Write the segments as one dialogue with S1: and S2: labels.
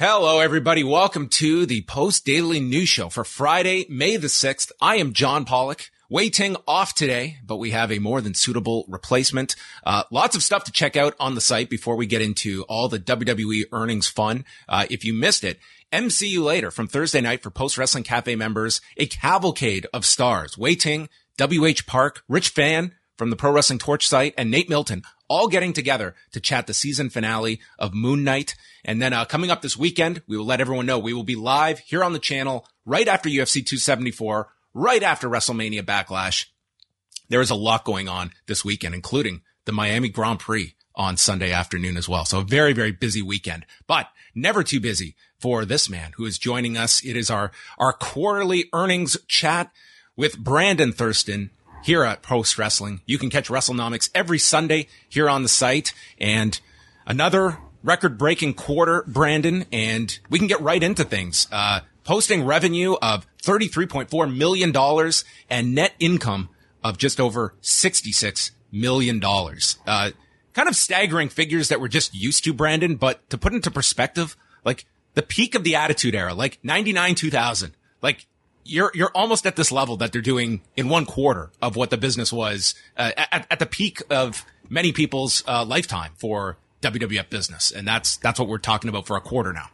S1: Hello, everybody. Welcome to the Post Daily News Show for Friday, May the 6th. I am John Pollock. Wai Ting off today, but we have a more than suitable replacement. Uh, lots of stuff to check out on the site before we get into all the WWE earnings fun. Uh, if you missed it, MCU later from Thursday night for Post Wrestling Cafe members, a cavalcade of stars. Wai Ting, WH Park, Rich Fann from the Pro Wrestling Torch site, and Nate Milton all getting together to chat the season finale of Moon Knight. And then uh, coming up this weekend, we will let everyone know we will be live here on the channel right after UFC 274, right after WrestleMania Backlash. There is a lot going on this weekend, including the Miami Grand Prix on Sunday afternoon as well. So a very, very busy weekend, but never too busy for this man who is joining us. It is our, our quarterly earnings chat with Brandon Thurston here at Post Wrestling. You can catch WrestleNomics every Sunday here on the site and another record breaking quarter, Brandon, and we can get right into things. Uh, posting revenue of $33.4 million and net income of just over $66 million. Uh, kind of staggering figures that we're just used to, Brandon, but to put into perspective, like the peak of the attitude era, like 99, 2000, like you're you're almost at this level that they're doing in one quarter of what the business was uh, at, at the peak of many people's uh, lifetime for WWF business, and that's that's what we're talking about for a quarter now.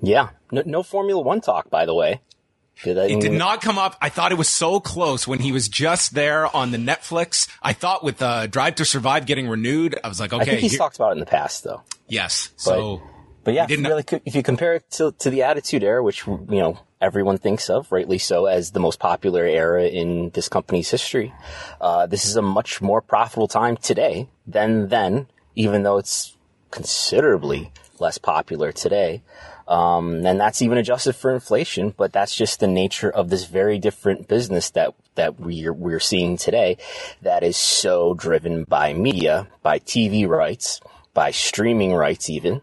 S2: Yeah, no, no Formula One talk, by the way.
S1: Did it did not come up. I thought it was so close when he was just there on the Netflix. I thought with uh, Drive to Survive getting renewed, I was like, okay. I
S2: think he's here- talked about it in the past, though.
S1: Yes. But, so,
S2: but yeah, really, if you compare it to, to the Attitude Era, which you know everyone thinks of, rightly so, as the most popular era in this company's history. Uh, this is a much more profitable time today than then, even though it's considerably less popular today. Um, and that's even adjusted for inflation, but that's just the nature of this very different business that, that we're, we're seeing today that is so driven by media, by TV rights, by streaming rights even,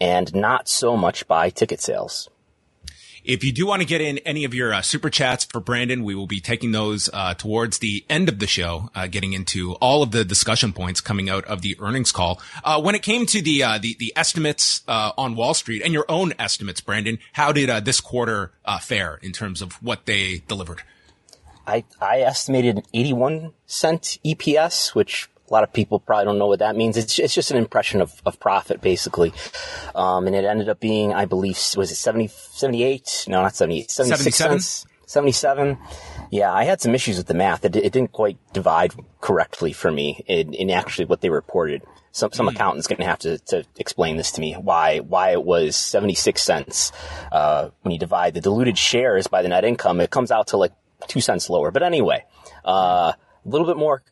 S2: and not so much by ticket sales.
S1: If you do want to get in any of your uh, super chats for Brandon, we will be taking those uh, towards the end of the show, uh, getting into all of the discussion points coming out of the earnings call. Uh, when it came to the uh, the, the estimates uh, on Wall Street and your own estimates, Brandon, how did this quarter fare in terms of what they delivered?
S2: I, I estimated an 81 cent EPS, which a lot of people probably don't know what that means. It's, it's just an impression of, of profit, basically. Um, and it ended up being, I believe, was it 70, 78? No, not 78, 76 77? cents. 77. Yeah, I had some issues with the math. It, it didn't quite divide correctly for me in, in actually what they reported. Some, some mm. accountant's going to have to, to explain this to me, why, why it was 76 cents. Uh, when you divide the diluted shares by the net income, it comes out to like two cents lower. But anyway, uh, a little bit more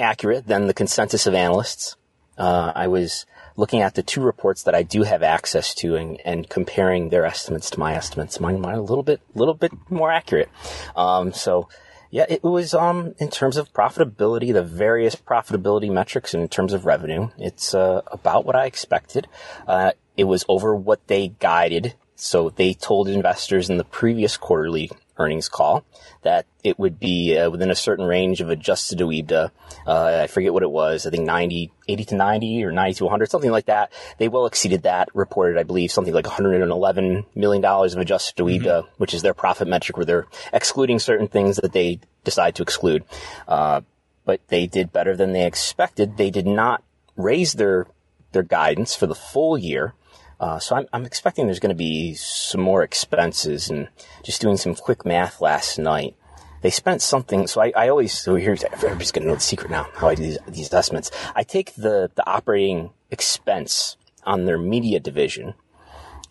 S2: accurate than the consensus of analysts. Uh, I was looking at the two reports that I do have access to and, and comparing their estimates to my estimates. Mine, mine a little bit, little bit more accurate. Um, so yeah, it was, um, in terms of profitability, the various profitability metrics and in terms of revenue, it's, uh, about what I expected. Uh, it was over what they guided. So they told investors in the previous quarterly earnings call that it would be uh, within a certain range of adjusted EBITDA. Uh, I forget what it was. I think 90, 80 to 90 or 90 to 100, something like that. They well exceeded that, reported, I believe, something like $111 million of adjusted EBITDA, mm-hmm. which is their profit metric where they're excluding certain things that they decide to exclude. Uh, but they did better than they expected. They did not raise their, their guidance for the full year. Uh, so I'm, I'm expecting there's going to be some more expenses and just doing some quick math last night. they spent something. So I, I always, so here's, everybody's going to know the secret now, how I do these, these estimates. I take the, the operating expense on their media division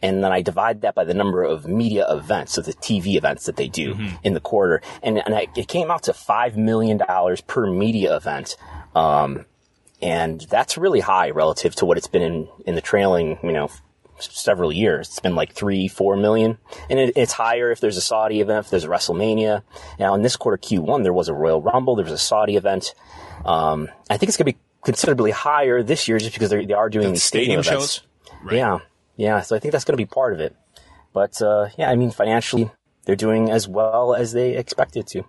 S2: and then I divide that by the number of media events, so the TV events that they do mm-hmm. in the quarter, and, and I, it came out to five million dollars per media event, um, and that's really high relative to what it's been in in the trailing, you know, several years. It's been like three, four million. And it, it's higher if there's a Saudi event, if there's a WrestleMania. Now in this quarter Q1, there was a Royal Rumble, there was a Saudi event. Um, I think it's going to be considerably higher this year just because they are doing the these stadium, stadium events. Right. Yeah. Yeah. So I think that's going to be part of it. But, uh, yeah, I mean, financially, they're doing as well as they expected to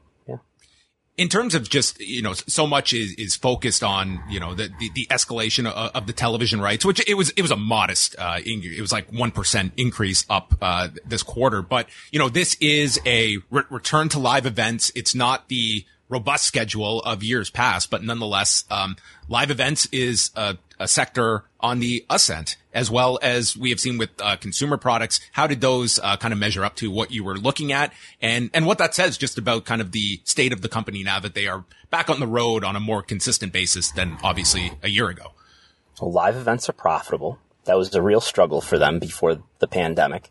S1: in terms of just you know so much is, is focused on you know the, the, the escalation of, of, the television rights which it was it was a modest uh it was like 1% increase up uh this quarter. But you know this is a re- return to live events. It's not the robust schedule of years past but nonetheless um live events is a, a sector on the ascent as well as we have seen with uh, consumer products. How did those uh, kind of measure up to what you were looking at and, and what that says just about kind of the state of the company now that they are back on the road on a more consistent basis than obviously a year ago?
S2: Well, live events are profitable. That was a real struggle for them before the pandemic,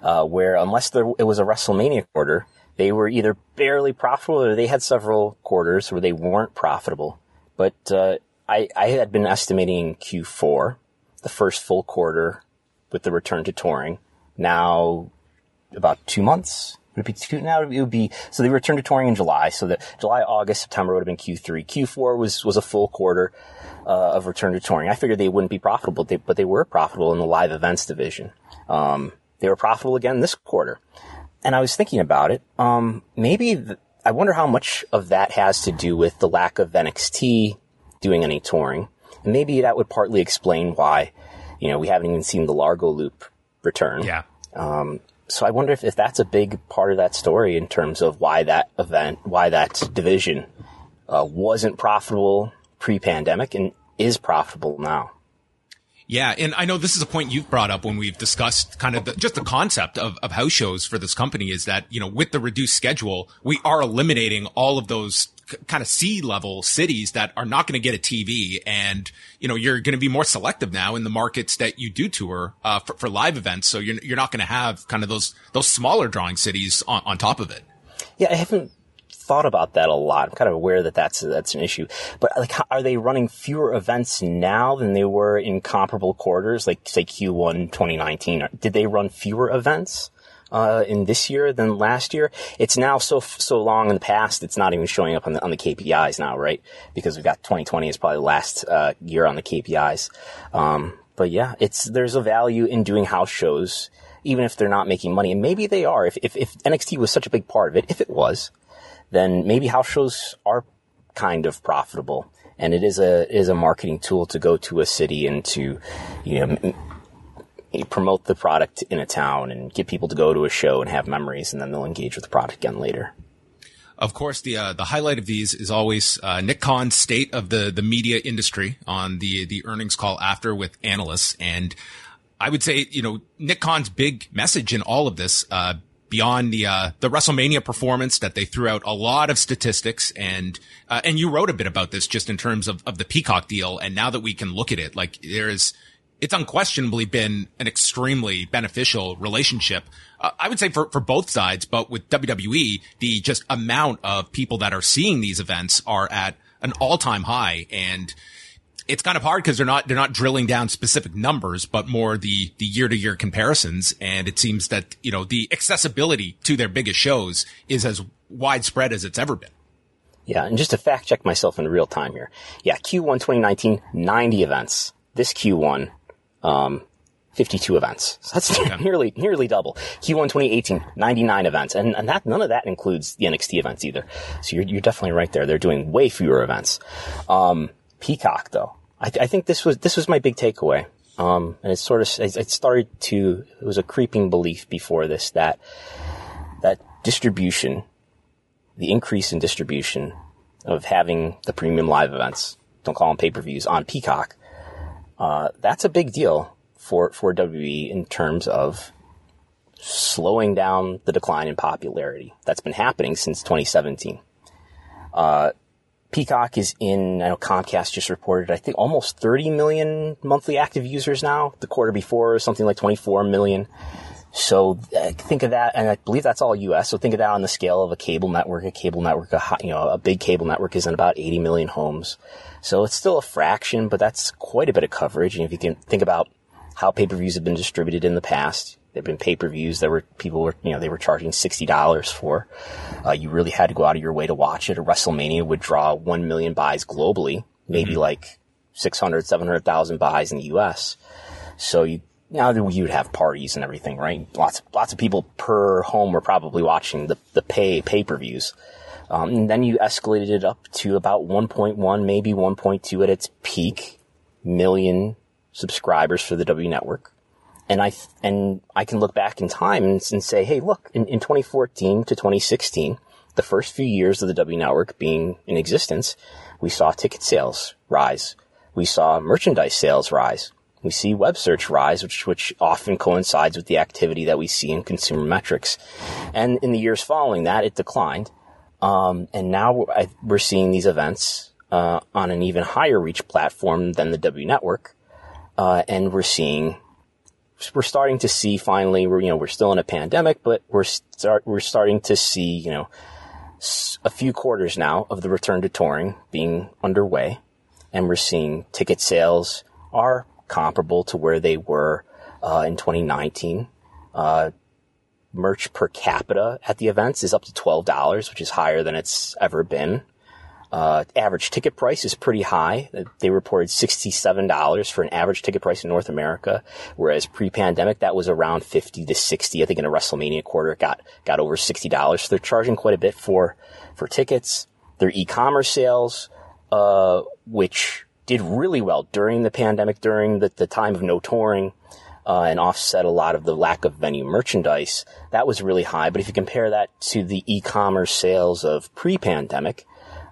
S2: uh, where unless there, it was a WrestleMania quarter, they were either barely profitable or they had several quarters where they weren't profitable. But uh, I, I had been estimating Q4, the first full quarter with the return to touring. Now, about two months. Would it be two? Now it would be, so they returned to touring in July. So that July, August, September would have been Q3. Q4 was, was a full quarter, uh, of return to touring. I figured they wouldn't be profitable, but they were profitable in the live events division. Um, they were profitable again this quarter. And I was thinking about it. Um, maybe I wonder how much of that has to do with the lack of NXT doing any touring. And maybe that would partly explain why, you know, we haven't even seen the Largo loop return.
S1: Yeah.
S2: Um, so I wonder if, if that's a big part of that story in terms of why that event, why that division uh, wasn't profitable pre-pandemic and is profitable now.
S1: Yeah, and I know this is a point you've brought up when we've discussed kind of the, just the concept of, of house shows for this company is that, you know, with the reduced schedule, we are eliminating all of those kind of C level cities that are not going to get a TV. And, you know, you're going to be more selective now in the markets that you do tour, uh, for, for live events. So you're, you're not going to have kind of those, those smaller drawing cities on, on top of it.
S2: Yeah. I haven't thought about that a lot. I'm kind of aware that that's, that's an issue, but like, are they running fewer events now than they were in comparable quarters? Like say Q1 2019, did they run fewer events? Uh, in this year than last year. It's now so so long in the past. It's not even showing up on the on the KPIs now, right? Because we've got 2020 is probably the last uh, year on the KPIs. Um, but yeah, it's there's a value in doing house shows, even if they're not making money, and maybe they are. If if, if NXT was such a big part of it, if it was, then maybe house shows are kind of profitable and it is a is a marketing tool to go to a city and to you know promote the product in a town and get people to go to a show and have memories, and then they'll engage with the product again later.
S1: Of course, the uh, the highlight of these is always uh, Nick Khan's state of the the media industry on the the earnings call after with analysts, and I would say you know Nick Khan's big message in all of this. Uh, beyond the uh, the WrestleMania performance that they threw out a lot of statistics and uh, and you wrote a bit about this just in terms of of the Peacock deal and now that we can look at it like there is it's unquestionably been an extremely beneficial relationship. Uh, I would say for, for both sides, but with WWE, the just amount of people that are seeing these events are at an all time high. And it's kind of hard because they're not, they're not drilling down specific numbers, but more the, the year to year comparisons. And it seems that, you know, the accessibility to their biggest shows is as widespread as it's ever been.
S2: Yeah. And just to fact check myself in real time here. Yeah. Q1 2019, 90 events. This Q1, um, 52 events. So that's yeah. nearly, nearly double. Q1 2018, 99 events. And, and that, none of that includes the NXT events either. So you're, you're definitely right there. They're doing way fewer events. Um, Peacock though. I, I think this was, this was my big takeaway. Um, and it sort of, it, it started to, it was a creeping belief before this that, that distribution, the increase in distribution of having the premium live events, don't call them pay-per-views on Peacock, uh, that's a big deal for for WWE in terms of slowing down the decline in popularity. That's been happening since 2017. Uh, Peacock is in, I know Comcast just reported, I think almost 30 million monthly active users now. The quarter before, something like 24 million. So uh, think of that, and I believe that's all U.S. So think of that on the scale of a cable network. A cable network, a you know, a big cable network is in about 80 million homes. So it's still a fraction, but that's quite a bit of coverage. And if you can think about how pay-per-views have been distributed in the past, there've been pay-per-views that were people were you know they were charging sixty dollars for. Uh, you really had to go out of your way to watch it. A WrestleMania would draw one million buys globally, maybe mm-hmm. like 600, 700,000 buys in the U.S. So you now you would have parties and everything, right? Lots, lots of people per home were probably watching the, the pay, pay-per-views. Um, and then you escalated it up to about 1.1, maybe 1.2 at its peak million subscribers for the W network. And I, and I can look back in time and, and say, hey, look, in, in 2014 to 2016, the first few years of the W network being in existence, we saw ticket sales rise. We saw merchandise sales rise. We see web search rise, which, which often coincides with the activity that we see in consumer metrics. And in the years following that, it declined. Um, and now we're seeing these events uh, on an even higher reach platform than the W network. Uh, and we're seeing, we're starting to see finally, we're, you know, we're still in a pandemic, but we're start, we're starting to see, you know, a few quarters now of the return to touring being underway. And we're seeing ticket sales are comparable to where they were uh, in 2019. Uh, merch per capita at the events is up to $12, which is higher than it's ever been. Uh, average ticket price is pretty high. They reported $67 for an average ticket price in North America, whereas pre-pandemic that was around 50 to 60. I think in a WrestleMania quarter it got, got over $60. So they're charging quite a bit for, for tickets. Their e-commerce sales, uh, which did really well during the pandemic, during the, the time of no touring, uh, and offset a lot of the lack of venue merchandise. That was really high. But if you compare that to the e-commerce sales of pre-pandemic,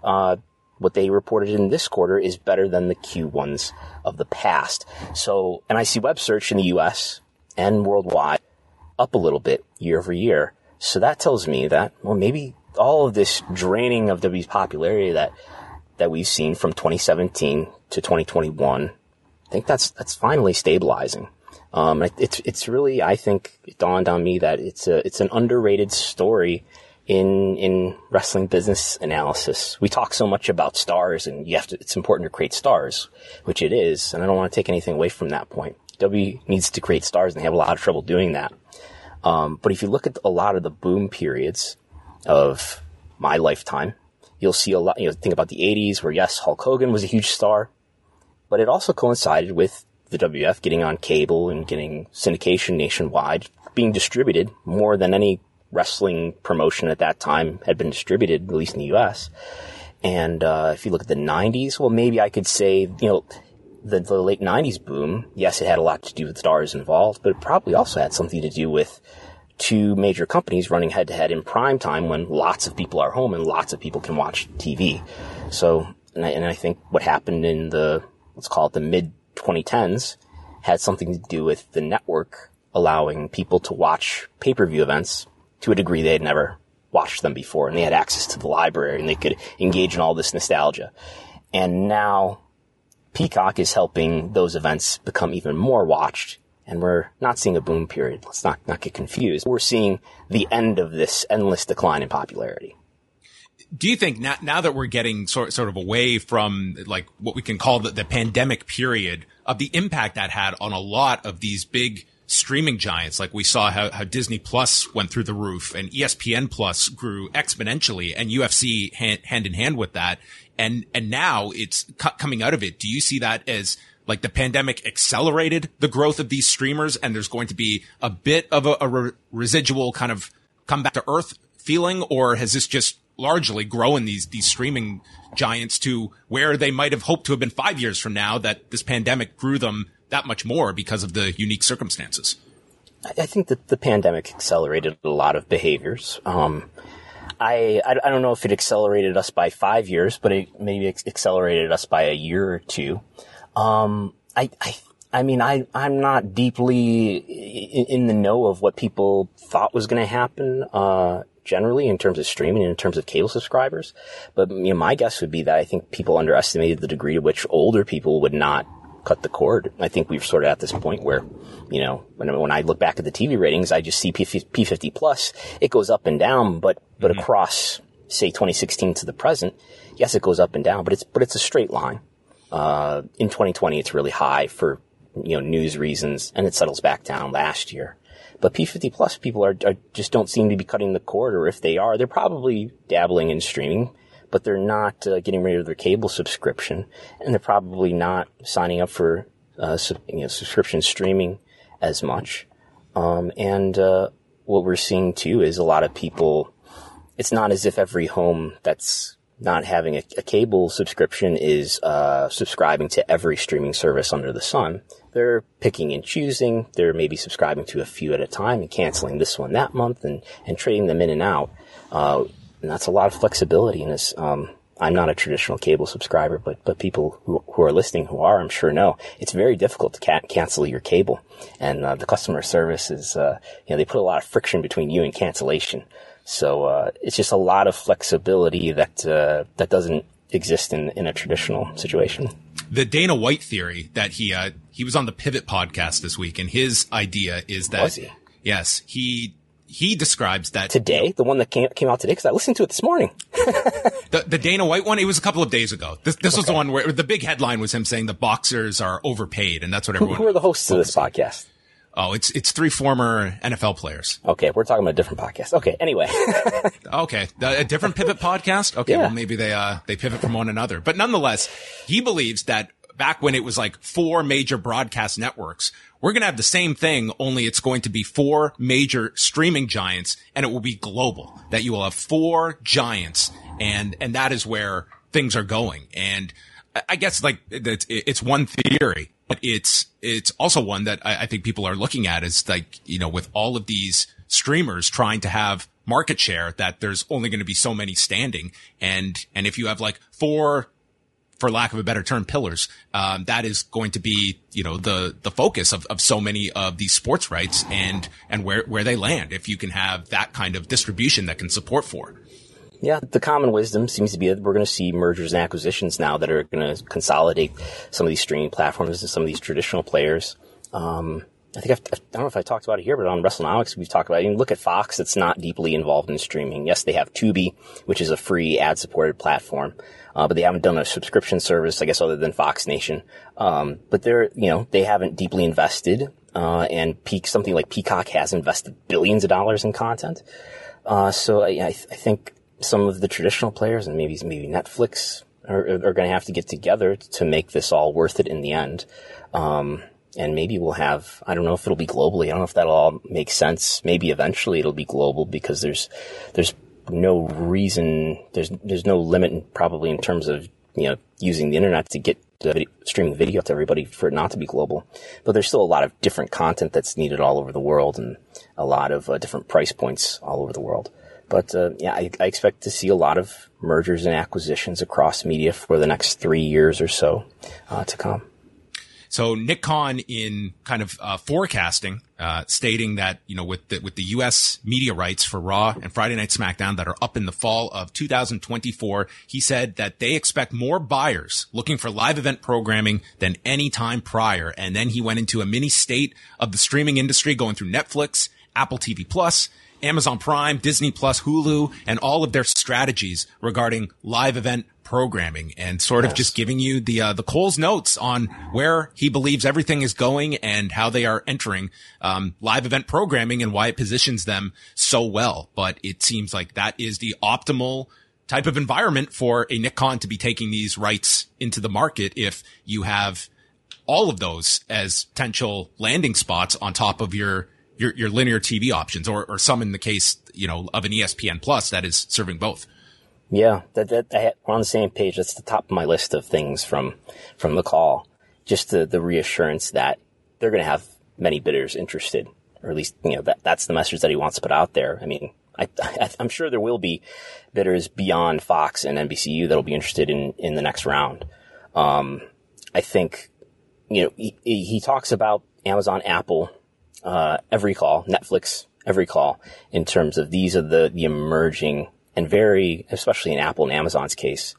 S2: uh, what they reported in this quarter is better than the Q1s of the past. So, and I see web search in the US and worldwide up a little bit year over year. So that tells me that, well, maybe all of this draining of W's popularity that, that we've seen from 2017 to 2021, I think that's that's finally stabilizing. Um, it's it's really I think it dawned on me that it's a it's an underrated story in in wrestling business analysis. We talk so much about stars, and you have to. It's important to create stars, which it is, and I don't want to take anything away from that point. W needs to create stars, and they have a lot of trouble doing that. Um, but if you look at a lot of the boom periods of my lifetime, you'll see a lot. You know, think about the '80s, where yes, Hulk Hogan was a huge star but it also coincided with the WF getting on cable and getting syndication nationwide, being distributed more than any wrestling promotion at that time had been distributed, at least in the U.S. And uh, if you look at the '90s, well, maybe I could say, you know, the, the late '90s boom. Yes, it had a lot to do with stars involved, but it probably also had something to do with two major companies running head to head in prime time when lots of people are home and lots of people can watch TV. So, and I, and I think what happened in the let's call it the mid 2010s, had something to do with the network allowing people to watch pay-per-view events to a degree they had never watched them before and they had access to the library and they could engage in all this nostalgia. And now Peacock is helping those events become even more watched and we're not seeing a boom period. Let's not, not get confused. We're seeing the end of this endless decline in popularity
S1: do you think now, now that we're getting sort, sort of away from like what we can call the, the pandemic period of the impact that had on a lot of these big streaming giants, like we saw how, how Disney Plus went through the roof and ESPN Plus grew exponentially and UFC hand, hand in hand with that. And, and now it's coming out of it. Do you see that as like the pandemic accelerated the growth of these streamers and there's going to be a bit of a, a re- residual kind of come back to earth feeling or has this just largely grown these these streaming giants to where they might have hoped to have been five years from now. That this pandemic grew them that much more because of the unique circumstances.
S2: I think that the pandemic accelerated a lot of behaviors. Um, I, I don't know if it accelerated us by five years, but it maybe accelerated us by a year or two. Um, I, I I mean, I, I'm not deeply in, in the know of what people thought was going to happen, uh, generally in terms of streaming and in terms of cable subscribers. But, you know, my guess would be that I think people underestimated the degree to which older people would not cut the cord. I think we've sort of at this point where, you know, when, when I look back at the TV ratings, I just see P50 plus, it goes up and down, but, but mm-hmm. across, say, 2016 to the present, yes, it goes up and down, but it's, but it's a straight line. Uh, in 2020, it's really high for, you know, news reasons and it settles back down last year. But P50 plus people are, are, just don't seem to be cutting the cord, or if they are, they're probably dabbling in streaming, but they're not uh, getting rid of their cable subscription, and they're probably not signing up for uh, you know, subscription streaming as much. Um, and uh, what we're seeing too is a lot of people. It's not as if every home that's not having a, a cable subscription is uh, subscribing to every streaming service under the sun. They're picking and choosing. They're maybe subscribing to a few at a time and canceling this one that month and, and trading them in and out. Uh, and that's a lot of flexibility. And um, I'm not a traditional cable subscriber, but, but people who, who are listening who are, I'm sure know it's very difficult to ca- cancel your cable. And, uh, the customer service is, uh, you know, they put a lot of friction between you and cancellation. So uh, it's just a lot of flexibility that uh, that doesn't exist in in a traditional situation.
S1: The Dana White theory that he uh, he was on the Pivot podcast this week, and his idea is that
S2: he?
S1: yes, he he describes that
S2: today, the one that came, came out today, because I listened to it this morning.
S1: the, the Dana White one, it was a couple of days ago. This, this okay. was the one where the big headline was him saying the boxers are overpaid, and that's what everyone.
S2: Who, who are the hosts of this podcast?
S1: Oh, it's it's three former NFL players.
S2: Okay, we're talking about a different podcast. Okay, anyway.
S1: okay, a different pivot podcast. Okay, yeah. well maybe they uh they pivot from one another, but nonetheless, he believes that back when it was like four major broadcast networks, we're going to have the same thing, only it's going to be four major streaming giants and it will be global. That you will have four giants and and that is where things are going. And I guess like it's, one theory but it's it's also one that I, I think people are looking at is like you know with all of these streamers trying to have market share that there's only going to be so many standing. And and if you have like four for lack of a better term pillars um, that is going to be you know the the focus of, of so many of these sports rights and and where where they land if you can have that kind of distribution that can support for
S2: yeah, the common wisdom seems to be that we're going to see mergers and acquisitions now that are going to consolidate some of these streaming platforms and some of these traditional players. Um, I think I've, I do not know if I talked about it here, but on WrestleNomics we've talked about it. You look at Fox; it's not deeply involved in streaming. Yes, they have Tubi, which is a free ad-supported platform, uh, but they haven't done a subscription service, I guess, other than Fox Nation. Um, but they're, you know, they haven't deeply invested, uh, and Peak something like Peacock has invested billions of dollars in content. Uh, so I, I, think some of the traditional players and maybe maybe Netflix are, are going to have to get together to make this all worth it in the end. Um, and maybe we'll have I don't know if it'll be globally. I don't know if that'll all make sense. Maybe eventually it'll be global because there's there's no reason there's there's no limit probably in terms of you know using the internet to get video, streaming video to everybody for it not to be global. But there's still a lot of different content that's needed all over the world and a lot of uh, different price points all over the world. But uh, yeah, I, I, expect to see a lot of mergers and acquisitions across media for the next three years or so uh, to come.
S1: So Nick Khan, in kind of uh, forecasting, uh, stating that you know with the, with the U.S. media rights for Raw and Friday Night SmackDown that are up in the fall of 2024, he said that they expect more buyers looking for live event programming than any time prior. And then he went into a mini state of the streaming industry, going through Netflix, Apple TV Plus, Amazon Prime, Disney Plus, Hulu, and all of their strategies regarding live event programming and sort of just giving you the uh, the Cole's notes on where he believes everything is going and how they are entering um, live event programming and why it positions them so well. But it seems like that is the optimal type of environment for a Nick Khan to be taking these rights into the market if you have all of those as potential landing spots on top of your your, your linear TV options or, or some in the case, you know, of an ESPN plus that is serving both.
S2: Yeah, that, that, that, we're on the same page. That's the top of my list of things from, from the call. Just the, the reassurance that they're going to have many bidders interested, or at least, you know, that, that's the message that he wants to put out there. I mean, I, am sure there will be bidders beyond Fox and NBCU that'll be interested in, in the next round. Um, I think you know, he, he talks about Amazon, Apple, uh, every call, Netflix, every call in terms of these are the, the emerging and very, especially in Apple and Amazon's case,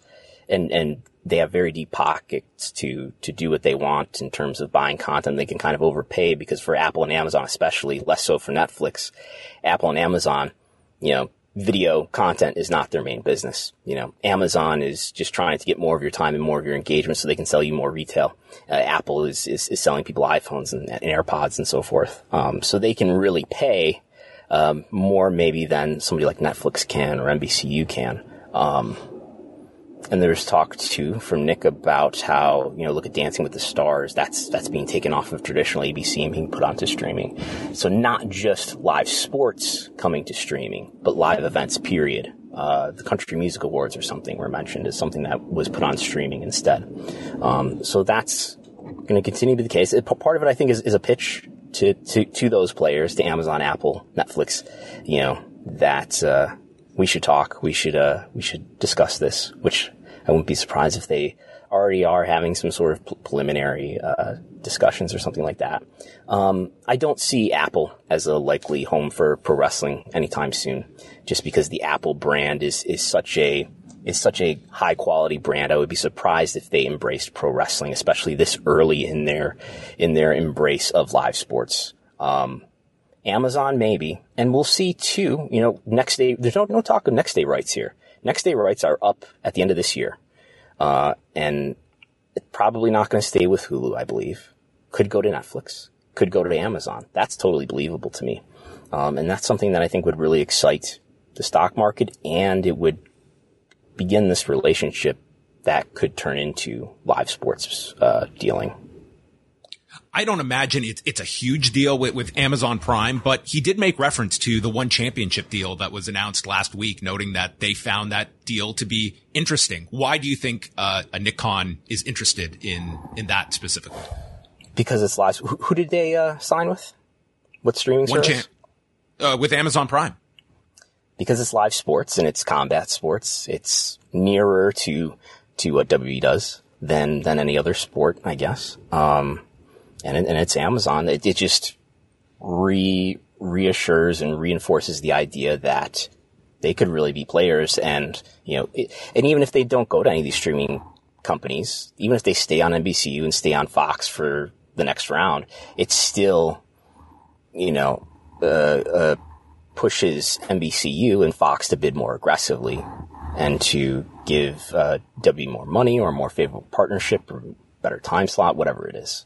S2: and, and they have very deep pockets to, to do what they want in terms of buying content. They can kind of overpay because for Apple and Amazon, especially less so for Netflix, Apple and Amazon, you know, video content is not their main business. You know, Amazon is just trying to get more of your time and more of your engagement so they can sell you more retail. Uh, Apple is, is, is, selling people iPhones and, and AirPods and so forth. Um, so they can really pay, um, more maybe than somebody like Netflix can or NBCU can. Um, and there's talk too from Nick about how you know look at Dancing with the Stars. That's that's being taken off of traditional ABC and being put onto streaming. So not just live sports coming to streaming, but live events. Period. Uh, the Country Music Awards or something were mentioned as something that was put on streaming instead. Um, so that's going to continue to be the case. It, part of it, I think, is, is a pitch to, to to those players, to Amazon, Apple, Netflix. You know that. Uh, we should talk. We should, uh, we should discuss this, which I wouldn't be surprised if they already are having some sort of preliminary uh, discussions or something like that. Um, I don't see Apple as a likely home for pro wrestling anytime soon, just because the Apple brand is is such a is such a high quality brand. I would be surprised if they embraced pro wrestling, especially this early in their in their embrace of live sports. Um, Amazon maybe, and we'll see too. You know, next day there's no no talk of next day rights here. Next day rights are up at the end of this year. Uh, and probably not going to stay with Hulu, I believe. Could go to Netflix. Could go to Amazon. That's totally believable to me. Um, and that's something that I think would really excite the stock market and it would begin this relationship that could turn into live sports uh, dealing.
S1: I don't imagine it's, it's a huge deal with, with Amazon Prime, but he did make reference to the ONE Championship deal that was announced last week, noting that they found that deal to be interesting. Why do you think uh, a Nick Khan is interested in in that specifically?
S2: Because it's live. Who, who did they uh, sign with? What streaming one service?
S1: uh, with Amazon Prime.
S2: Because it's live sports and it's combat sports. It's nearer to to what WWE does than than any other sport, I guess. Um, and and it's Amazon. It, it just re reassures and reinforces the idea that they could really be players, and you know, it, and even if they don't go to any of these streaming companies, even if they stay on NBCU and stay on Fox for the next round, it still, you know, uh, uh, pushes NBCU and Fox to bid more aggressively and to give uh, W more money or more favorable partnership or better time slot, whatever it is.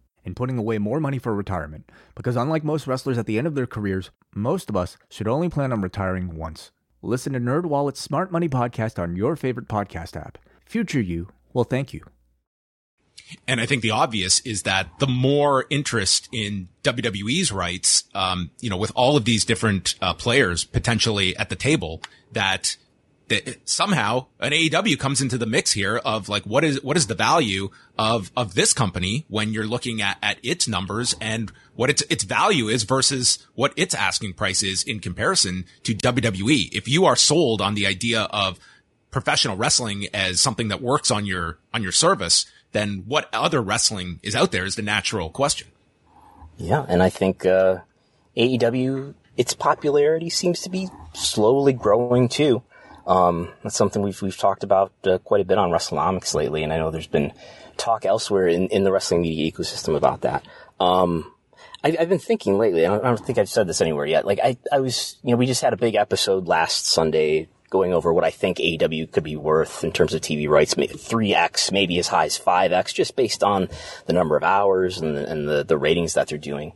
S3: and putting away more money for retirement. Because unlike most wrestlers at the end of their careers, most of us should only plan on retiring once. Listen to NerdWallet's Smart Money podcast on your favorite podcast app. Future you will thank you.
S1: And I think the obvious is that the more interest in WWE's rights, um, you know, with all of these different uh, players potentially at the table, that that somehow an AEW comes into the mix here of like, what is, what is the value of, of this company when you're looking at, at its numbers and what its, its value is versus what its asking price is in comparison to WWE. If you are sold on the idea of professional wrestling as something that works on your, on your service, then what other wrestling is out there is the natural question.
S2: Yeah. And I think, uh, AEW, its popularity seems to be slowly growing too. Um, that's something we've we've talked about uh, quite a bit on WrestleNomics lately, and I know there's been talk elsewhere in, in the wrestling media ecosystem about that. Um, I, have been thinking lately. I don't, I don't, think I've said this anywhere yet. Like I, I was, you know, we just had a big episode last Sunday going over what I think AEW could be worth in terms of TV rights, three x, maybe as high as five x, just based on the number of hours and the, and the, the ratings that they're doing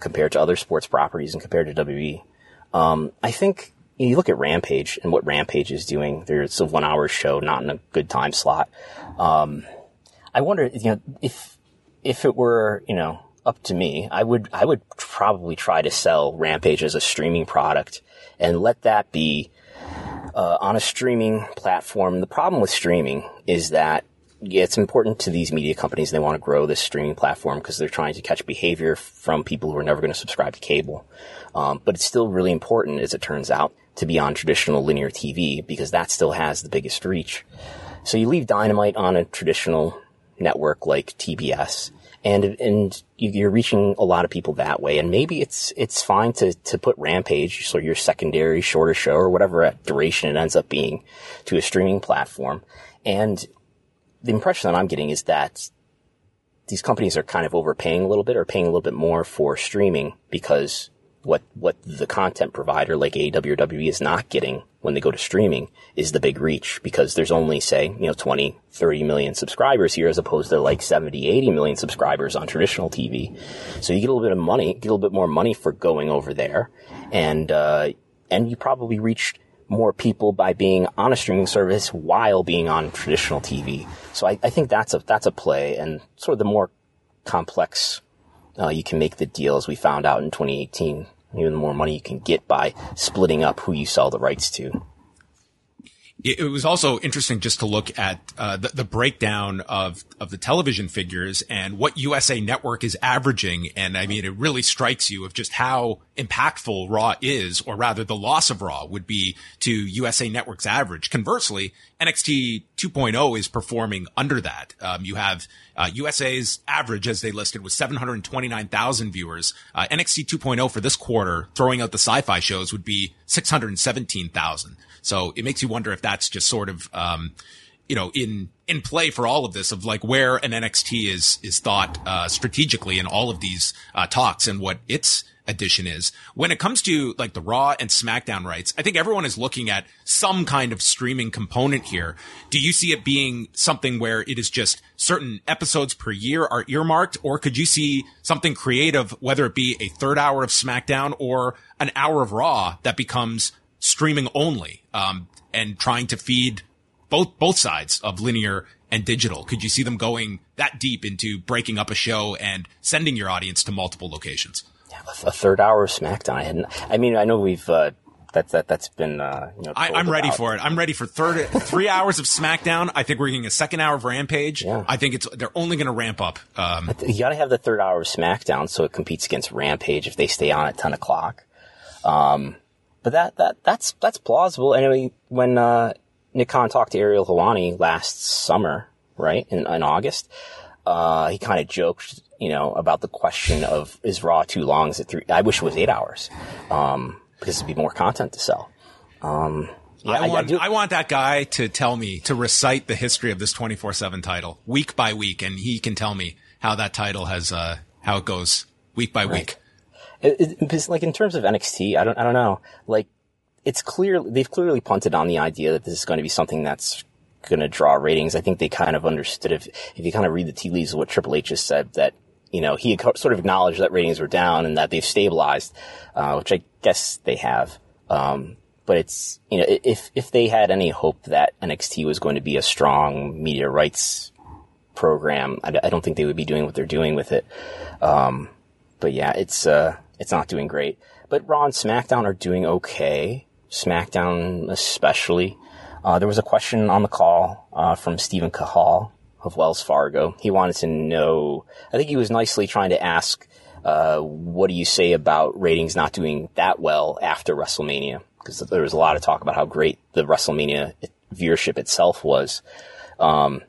S2: compared to other sports properties and compared to WWE. Um, I think you look at Rampage and what Rampage is doing. There's a one hour show, not in a good time slot. Um, I wonder, you know, if, if it were, you know, up to me. I would I would probably try to sell Rampage as a streaming product and let that be uh, on a streaming platform. The problem with streaming is that yeah, it's important to these media companies. They want to grow this streaming platform because they're trying to catch behavior from people who are never going to subscribe to cable. Um, but it's still really important, as it turns out, to be on traditional linear TV because that still has the biggest reach. So you leave Dynamite on a traditional network like TBS, and and you're reaching a lot of people that way. And maybe it's it's fine to to put Rampage, so your secondary shorter show or whatever duration it ends up being, to a streaming platform. And the impression that I'm getting is that these companies are kind of overpaying a little bit or paying a little bit more for streaming because what what the content provider like AEW is not getting when they go to streaming is the big reach because there's only say, you know, 20, 30 million subscribers here as opposed to like 70, 80 million subscribers on traditional TV. So you get a little bit of money, get a little bit more money for going over there and uh, and you probably reached more people by being on a streaming service while being on traditional TV. So I, I think that's a that's a play and sort of the more complex uh, you can make the deal as we found out in 2018 even the more money you can get by splitting up who you sell the rights to.
S1: It was also interesting just to look at uh, the, the, breakdown of of the television figures and what USA Network is averaging, and I mean, it really strikes you of just how impactful Raw is, or rather, the loss of Raw would be to USA Network's average. Conversely, NXT 2.0 is performing under that. Um, you have uh, USA's average, as they listed, was 729,000 viewers. Uh, NXT 2.0 for this quarter, throwing out the sci-fi shows, would be 617,000. So it makes you wonder if that's just sort of, um, you know, in, in play for all of this of like where an NXT is, is thought, uh, strategically in all of these, uh, talks and what its addition is. When it comes to like the Raw and SmackDown rights, I think everyone is looking at some kind of streaming component here. Do you see it being something where it is just certain episodes per year are earmarked, or could you see something creative, whether it be a third hour of SmackDown or an hour of Raw that becomes streaming only, um, and trying to feed both both sides of linear and digital? Could you see them going that deep into breaking up a show and sending your audience to multiple locations?
S2: A third hour of SmackDown. I hadn't. I mean, I know we've. Uh, that, that, that's been, uh, you know,
S1: I, am ready for it. I'm ready for third, three hours of SmackDown. I think we're getting a second hour of Rampage. Yeah. I think it's, they're only going to ramp up. Um,
S2: you got to have the third hour of SmackDown so it competes against Rampage if they stay on at 10 o'clock. Um, but that, that, that's, that's plausible. Anyway, when, uh, Nick Khan talked to Ariel Helwani last summer, right? In, in August, uh, he kind of joked, you know, about the question of is Raw too long? Is it three? I wish it was eight hours, um, because it'd be more content to sell. Um,
S1: yeah, I, want, I, I, want that guy to tell me to recite the history of this 24/7 title week by week, and he can tell me how that title has uh, how it goes week by right. week.
S2: It, it, like in terms of NXT, I don't, I don't know. Like, it's clear they've clearly punted on the idea that this is going to be something that's going to draw ratings. I think they kind of understood if if you kind of read the tea leaves of what Triple H has said that you know he sort of acknowledged that ratings were down and that they've stabilized, uh, which I guess they have. Um, but it's you know if if they had any hope that NXT was going to be a strong media rights program, I, I don't think they would be doing what they're doing with it. Um, but yeah, it's uh, it's not doing great. But Raw and SmackDown are doing okay. SmackDown especially. Uh, there was a question on the call uh, from Steven Cahall of Wells Fargo. He wanted to know. I think he was nicely trying to ask, uh, "What do you say about ratings not doing that well after WrestleMania?" Because there was a lot of talk about how great the WrestleMania viewership itself was. Um,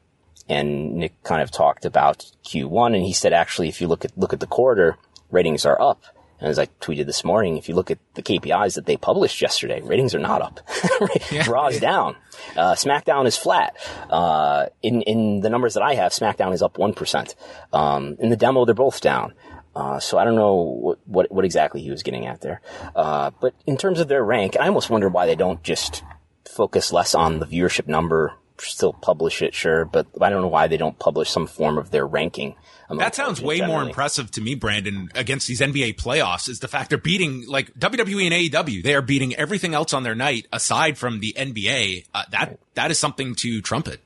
S2: and Nick kind of talked about Q1, and he said, actually, if you look at look at the quarter, ratings are up. And as I tweeted this morning, if you look at the KPIs that they published yesterday, ratings are not up. yeah. Raw is down. Uh, SmackDown is flat. Uh, in, in the numbers that I have, SmackDown is up 1%. Um, in the demo, they're both down. Uh, so I don't know what, what, what, exactly he was getting at there. Uh, but in terms of their rank, I almost wonder why they don't just focus less on the viewership number, still publish it, sure, but I don't know why they don't publish some form of their ranking
S1: that sounds way generally. more impressive to me, Brandon, against these NBA playoffs is the fact they're beating like WWE and AEW. They are beating everything else on their night aside from the NBA. Uh, that that is something to trumpet.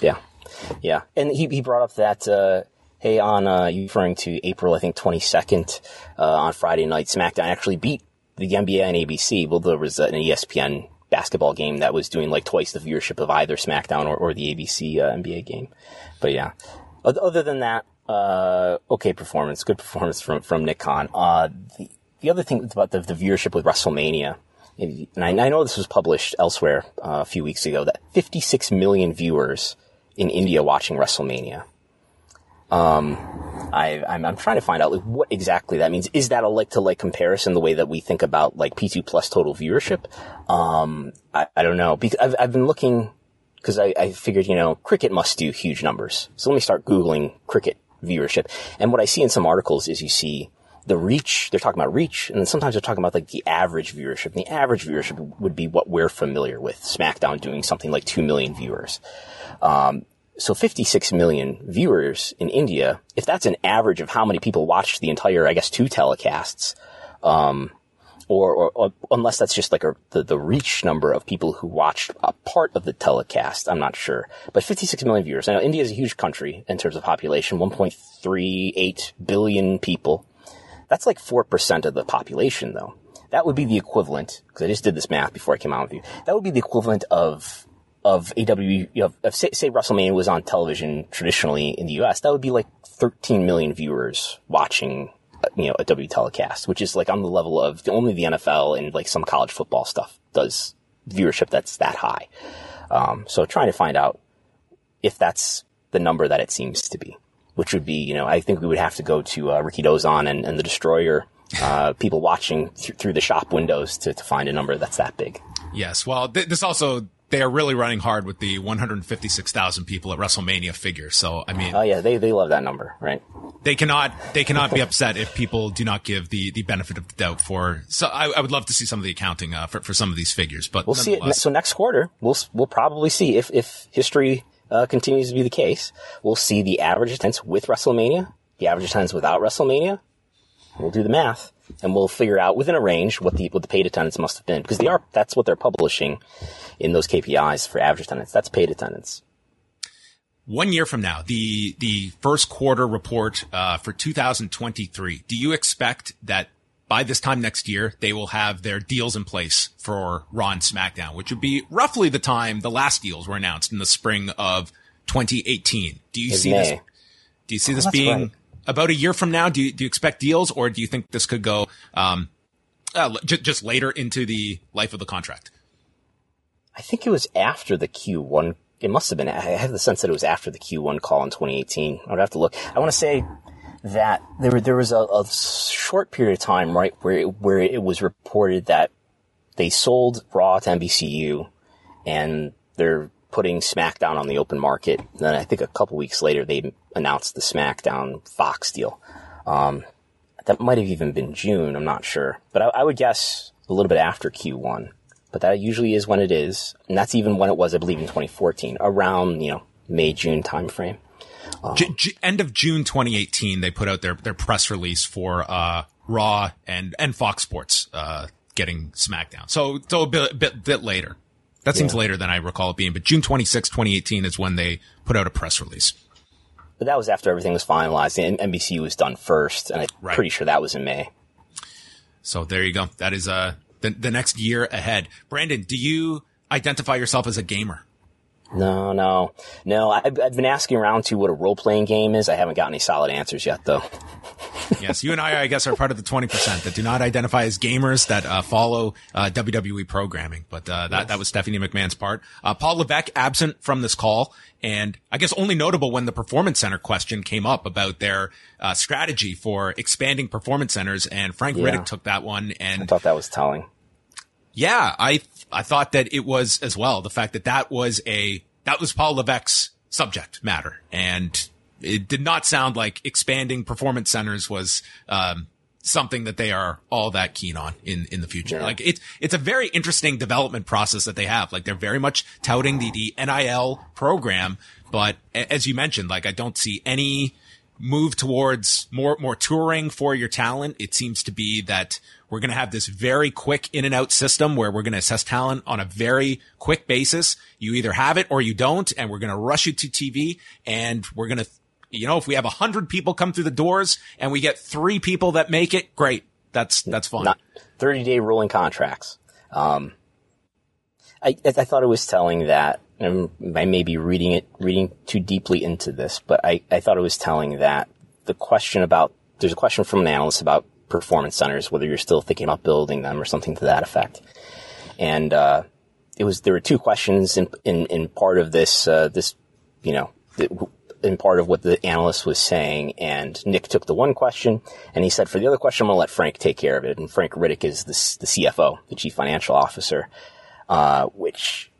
S2: Yeah, yeah, and he he brought up that uh, hey, on uh, you referring to April, I think twenty second uh, on Friday night, SmackDown actually beat the NBA and ABC. Well, there was an ESPN basketball game that was doing like twice the viewership of either SmackDown or, or the ABC uh, NBA game. But yeah, other than that, uh, okay performance, good performance from from Nick Khan. Uh, the the other thing about the, the viewership with WrestleMania and I, I, know this was published elsewhere uh, a few weeks ago, that 56 million viewers in India watching WrestleMania. Um, I, am I'm trying to find out like, what exactly that means. Is that a like to like comparison, the way that we think about like P2 plus total viewership? Um, I, I don't know because I've, I've been looking because I, I figured, you know, cricket must do huge numbers. So let me start Googling cricket viewership. And what I see in some articles is you see the reach, they're talking about reach, and then sometimes they're talking about like the average viewership. And the average viewership would be what we're familiar with. SmackDown doing something like 2 million viewers. Um, so 56 million viewers in India, if that's an average of how many people watched the entire, I guess, two telecasts, um, or, or, or, unless that's just like a, the, the reach number of people who watched a part of the telecast, I'm not sure. But 56 million viewers. I know India is a huge country in terms of population, 1.38 billion people. That's like 4% of the population though. That would be the equivalent, because I just did this math before I came out with you. That would be the equivalent of, of AW, of, say, say WrestleMania was on television traditionally in the US, that would be like 13 million viewers watching, you know, a W telecast, which is like on the level of only the NFL and like some college football stuff does viewership that's that high. Um, so trying to find out if that's the number that it seems to be which would be, you know, I think we would have to go to uh, Dozon and, and the Destroyer, uh, people watching th- through the shop windows to, to find a number that's that big.
S1: Yes. Well, th- this also, they are really running hard with the 156,000 people at WrestleMania figure. So, I mean.
S2: Oh, yeah. They, they love that number, right?
S1: They cannot, they cannot be upset if people do not give the, the benefit of the doubt for, so I, I would love to see some of the accounting, uh, for, for some of these figures, but
S2: we'll see it. So next quarter, we'll, we'll probably see if, if history uh, continues to be the case, we'll see the average attendance with WrestleMania, the average attendance without WrestleMania. We'll do the math and we'll figure out within a range what the what the paid attendance must have been because they are that's what they're publishing in those KPIs for average attendance. That's paid attendance.
S1: One year from now, the the first quarter report uh, for 2023. Do you expect that by this time next year, they will have their deals in place for Raw and SmackDown, which would be roughly the time the last deals were announced in the spring of 2018. Do you see May. this? Do you see oh, this being right. About a year from now? Do you, do you expect deals or do you think this could go, um, uh, j- just later into the life of the contract?
S2: I think it was after the Q1. It must have been. I have the sense that it was after the Q1 call in 2018. I would have to look. I want to say that there there was a, a short period of time, right, where it, where it was reported that they sold Raw to NBCU, and they're putting SmackDown on the open market. And then I think a couple weeks later they announced the SmackDown Fox deal. Um, that might have even been June. I'm not sure, but I, I would guess a little bit after Q1. But that usually is when it is, and that's even when it was, I believe, in 2014, around you know May June timeframe.
S1: J- J- end of June 2018, they put out their, their press release for, uh, Raw and, and Fox Sports, uh, getting SmackDown. So, so a bit, bit, bit later. That seems yeah. later than I recall it being, but June 26, 2018 is when they put out a press release.
S2: But that was after everything was finalized. and NBC was done first, and I'm right. pretty sure that was in May.
S1: So there you go. That is, uh, the, the next year ahead. Brandon, do you identify yourself as a gamer?
S2: No, no, no. I've, I've, been asking around to what a role playing game is. I haven't got any solid answers yet, though.
S1: yes, you and I, I guess, are part of the twenty percent that do not identify as gamers that uh, follow uh, WWE programming. But uh, that yes. that was Stephanie McMahon's part. Uh, Paul Levesque absent from this call, and I guess only notable when the Performance Center question came up about their uh, strategy for expanding performance centers, and Frank yeah. Riddick took that one. And
S2: I thought that was telling.
S1: Yeah, I I thought that it was as well. The fact that that was a that was Paul Levesque's subject matter, and it did not sound like expanding performance centers was um, something that they are all that keen on in in the future. Yeah. Like it's it's a very interesting development process that they have. Like they're very much touting the, the NIL program, but as you mentioned, like I don't see any move towards more more touring for your talent. It seems to be that we're going to have this very quick in and out system where we're going to assess talent on a very quick basis. You either have it or you don't, and we're going to rush you to TV and we're going to You know, if we have a hundred people come through the doors and we get three people that make it, great. That's that's fine.
S2: 30 day rolling contracts. Um, I, I thought it was telling that, and I may be reading it, reading too deeply into this, but I, I thought it was telling that the question about, there's a question from an analyst about performance centers, whether you're still thinking about building them or something to that effect. And, uh, it was, there were two questions in, in, in part of this, uh, this, you know, in part of what the analyst was saying. And Nick took the one question and he said, for the other question, I'm going to let Frank take care of it. And Frank Riddick is the, the CFO, the chief financial officer, uh, which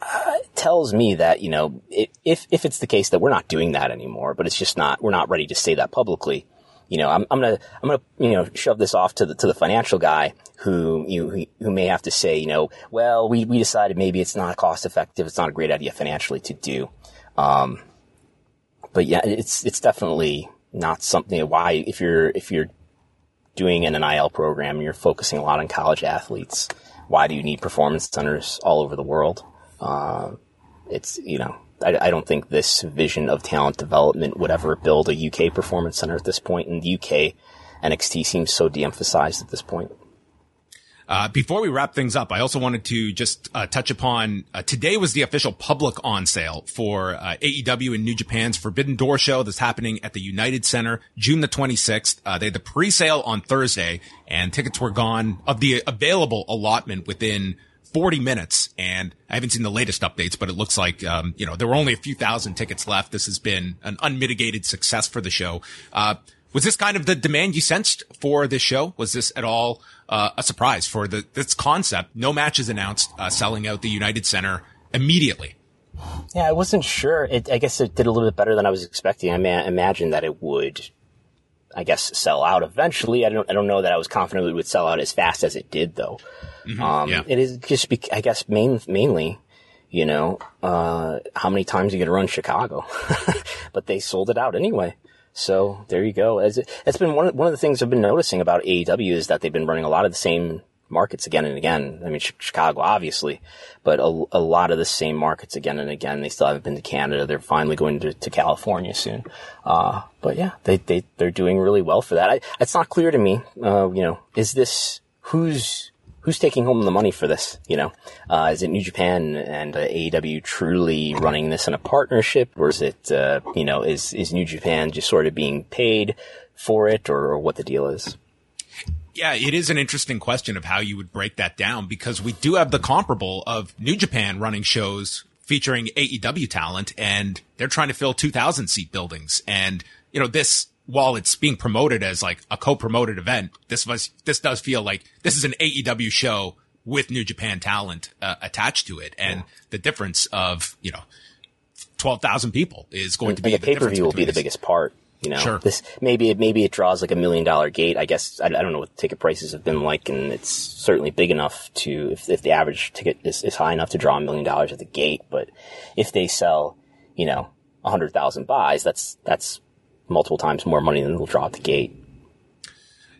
S2: uh, tells me that, you know, if, if it's the case that we're not doing that anymore, but it's just not, we're not ready to say that publicly. You know, I'm, I'm gonna, I'm gonna, you know, shove this off to the, to the financial guy who, you, who, who may have to say, you know, well, we, we decided maybe it's not cost effective. It's not a great idea financially to do. Um, but yeah, it's it's definitely not something. Why if you're if you're doing an NIL program, and you're focusing a lot on college athletes. Why do you need performance centers all over the world? Uh, it's you know I, I, don't think this vision of talent development would ever build a UK performance center at this point. In the UK, NXT seems so de-emphasized at this point.
S1: Uh, before we wrap things up, I also wanted to just uh, touch upon uh, today was the official public on sale for uh, AEW and New Japan's Forbidden Door show that's happening at the United Center June the 26th. Uh, they had the pre-sale on Thursday and tickets were gone of the available allotment within 40 minutes. And I haven't seen the latest updates, but it looks like, um, you know, there were only a few thousand tickets left. This has been an unmitigated success for the show. Was this kind of the demand you sensed for this show? Was this at all uh, a surprise for the this concept? No matches announced, uh, selling out the United Center immediately.
S2: Yeah, I wasn't sure. It, I guess it did a little bit better than I was expecting. I ma- imagined that it would, I guess, sell out eventually. I don't. I don't know that I was confident it would sell out as fast as it did, though. Mm-hmm, um, yeah. It is just, be- I guess, main, mainly you know, uh, how many times are you going to run Chicago? but they sold it out anyway. So there you go. As it, has been one of, one of the things I've been noticing about AEW is that they've been running a lot of the same markets again and again. I mean, Chicago, obviously, but a, a, lot of the same markets again and again. They still haven't been to Canada. They're finally going to, to California soon. Uh, but yeah, they, they, they're doing really well for that. I, it's not clear to me, uh, you know, is this, who's, who's taking home the money for this? You know, uh, is it New Japan and uh, AEW truly running this in a partnership, or is it, uh, you know, is is New Japan just sort of being paid for it, or, or what the deal is?
S1: Yeah, it is an interesting question of how you would break that down because we do have the comparable of New Japan running shows featuring AEW talent and they're trying to fill 2000 seat buildings. And, you know, this while it's being promoted as like a co-promoted event, this was, this does feel like this is an AEW show with New Japan talent uh, attached to it. And yeah. the difference of, you know, 12,000 people is going to be
S2: the, the pay-per-view will be the biggest part. You know, sure. this maybe it maybe it draws like a million dollar gate. I guess I, I, don't know what ticket prices have been like, and it's certainly big enough to if, if the average ticket is, is high enough to draw a million dollars at the gate. But if they sell, you know, a hundred thousand buys, that's that's multiple times more money than they'll draw at the gate.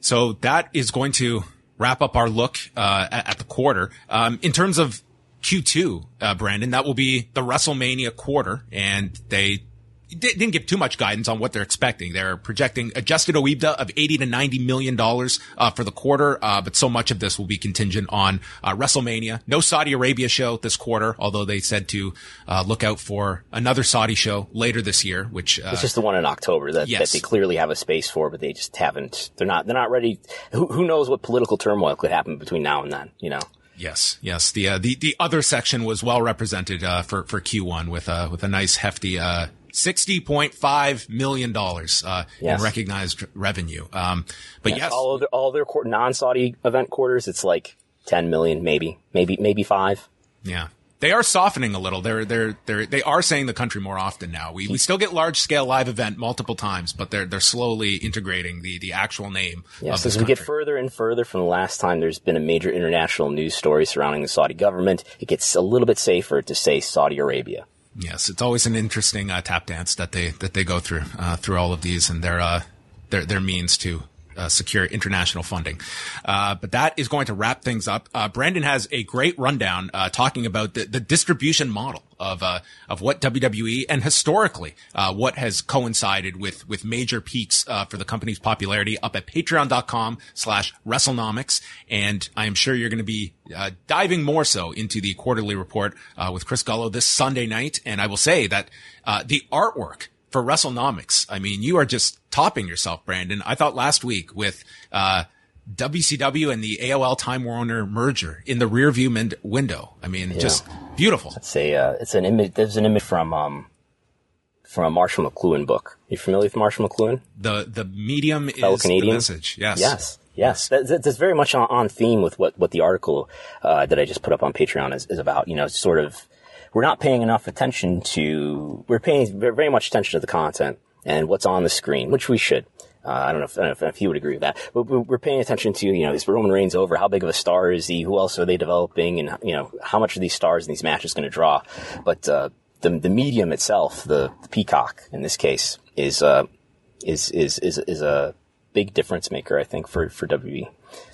S1: So that is going to wrap up our look uh, at, the quarter. Um, in terms of Q2, uh, Brandon, that will be the WrestleMania quarter, and they didn't give too much guidance on what they're expecting. They're projecting adjusted OIBDA of 80 to 90 million dollars uh, for the quarter, uh, but so much of this will be contingent on uh, WrestleMania. No Saudi Arabia show this quarter, although they said to uh, look out for another Saudi show later this year, which
S2: uh, it's just the one in October that, yes. that, they clearly have a space for, but they just haven't. They're not. They're not ready. Who, who knows what political turmoil could happen between now and then? You know.
S1: Yes, yes. The uh, the the other section was well represented uh, for for Q1 with uh, with a nice hefty uh, $60.5 million, uh, yes. in recognized revenue. Um, but yes. yes.
S2: All, their, all their non-Saudi event quarters, it's like 10 million, maybe, maybe, maybe five.
S1: Yeah. They are softening a little. They're, they're, they're, they are saying the country more often now. We, we still get large scale live event multiple times, but they're, they're slowly integrating the, the actual name.
S2: Yes. as we get further and further from the last time there's been a major international news story surrounding the Saudi government, it gets a little bit safer to say Saudi Arabia.
S1: Yes, it's always an interesting uh, tap dance that they that they go through uh, through all of these and their uh, their their means to uh, secure international funding. Uh, but that is going to wrap things up. Uh, Brandon has a great rundown talking about the, the distribution model of uh, of what WWE and historically uh, what has coincided with with major peaks uh, for the company's popularity up at patreon.com slash WrestleNomics. And I am sure you're going to be uh, diving more so into the quarterly report uh, with Chris Gullo this Sunday night. And I will say that uh, the artwork for WrestleNomics, I mean, you are just topping yourself, Brandon. I thought last week with WCW and the AOL Time Warner merger in the rear view min- window. I mean, yeah. just beautiful.
S2: It's a, uh, it's an image, there's an image from, um, from a Marshall McLuhan book. Are you familiar with Marshall McLuhan?
S1: The, the medium Fellow is Canadian? the message. Yes.
S2: Yes. Yes. That, that's very much on, on, theme with what, what the article, uh, that I just put up on Patreon is, is about, you know, sort of, we're not paying enough attention to, we're paying very much attention to the content and what's on the screen, which we should. Uh, I don't know if, I don't know if, you would agree with that, but we're paying attention to, you know, is Roman Reigns over? How big of a star is he? Who else are they developing? And, you know, how much are these stars in these matches going to draw? But, uh, the, the medium itself, the, the peacock in this case, is, uh, is, is, is, is a big difference maker, I think, for, for WWE.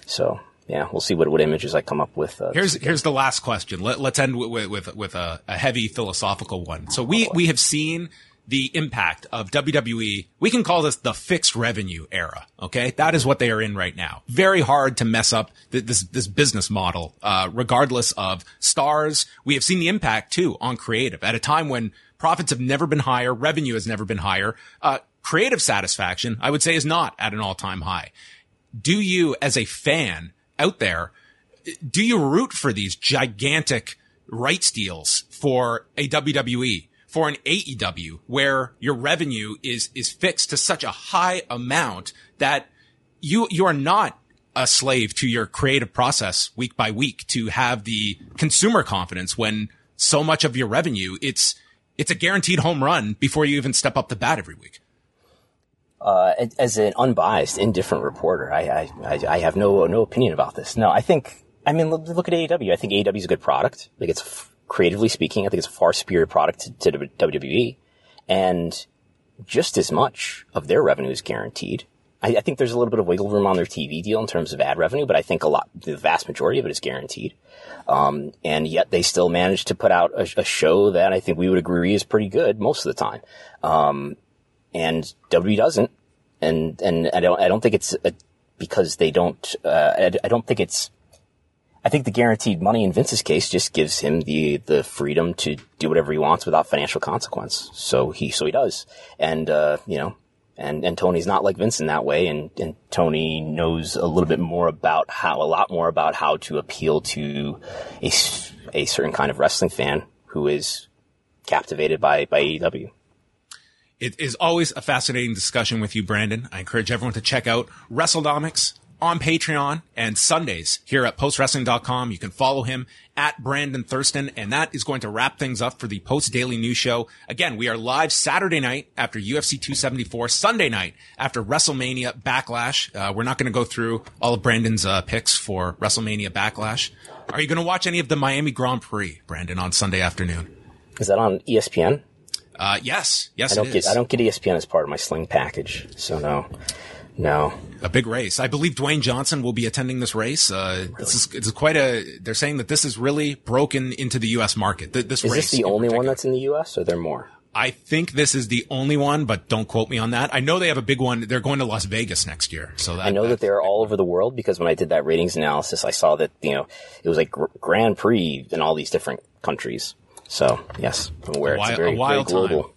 S2: So, yeah, we'll see what, what images I come up with.
S1: Uh, here's here's the last question. Let, us end with with, with a, a, heavy philosophical one. So we we have seen the impact of WWE. We can call this the fixed revenue era. Okay. That is what they are in right now. Very hard to mess up th- this, this business model, uh, regardless of stars. We have seen the impact too on creative at a time when profits have never been higher. Revenue has never been higher. Uh, creative satisfaction, I would say is not at an all time high. Do you as a fan out there, do you root for these gigantic rights deals for a WWE? for an AEW where your revenue is, is fixed to such a high amount that you, you are not a slave to your creative process week by week to have the consumer confidence when so much of your revenue, it's, it's a guaranteed home run before you even step up the bat every week.
S2: Uh, as an unbiased, indifferent reporter, I, I, I have no, no opinion about this. No, I think, I mean, look, at AEW. I think AEW is a good product. Think it's creatively speaking, I think it's a far superior product to, to WWE. And just as much of their revenue is guaranteed. I, I, think there's a little bit of wiggle room on their TV deal in terms of ad revenue, but I think a lot, the vast majority of it is guaranteed. Um, and yet they still manage to put out a, a, show that I think we would agree is pretty good most of the time. Um, and WWE doesn't. And, and I don't, I don't think it's a, because they don't, uh, I, I don't think it's I think the guaranteed money in Vince's case just gives him the the freedom to do whatever he wants without financial consequence. So he so he does, and uh, you know, and and Tony's not like Vince in that way, and and Tony knows a little bit more about how a lot more about how to appeal to a a certain kind of wrestling fan who is captivated by by AEW.
S1: It is always a fascinating discussion with you, Brandon. I encourage everyone to check out WrestleNomics on Patreon and Sundays here at postwrestling.com. You can follow him at Brandon Thurston, and that is going to wrap things up for the Post Daily News Show. Again, we are live Saturday night after UFC 274, Sunday night after WrestleMania Backlash. Uh, we're not going to go through all of Brandon's uh, picks for WrestleMania Backlash. Are you going to watch any of the Miami Grand Prix, Brandon, on Sunday afternoon?
S2: Is that on ESPN?
S1: Uh, yes, yes,
S2: I don't get I don't get ESPN as part of my Sling package, so no. No.
S1: A big race. I believe Dwayne Johnson will be attending this race. Uh, really? this is, it's quite a, they're saying that this is really broken into the U.S. market. This
S2: is
S1: race.
S2: this the only one that's in the U.S. or there more?
S1: I think this is the only one, but don't quote me on that. I know they have a big one. They're going to Las Vegas next year. So that,
S2: I know that they're all over the world because when I did that ratings analysis, I saw that, you know, it was like Grand Prix in all these different countries. So yes, I'm aware. A
S1: while,
S2: it's very,
S1: a while
S2: very global.
S1: Time.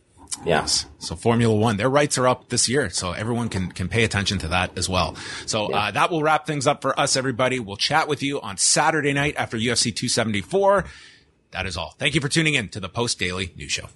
S1: Yes. So Formula One, their rights are up this year. So everyone can, can pay attention to that as well. So, uh, that will wrap things up for us, everybody. We'll chat with you on Saturday night after UFC 274. That is all. Thank you for tuning in to the Post Daily News Show.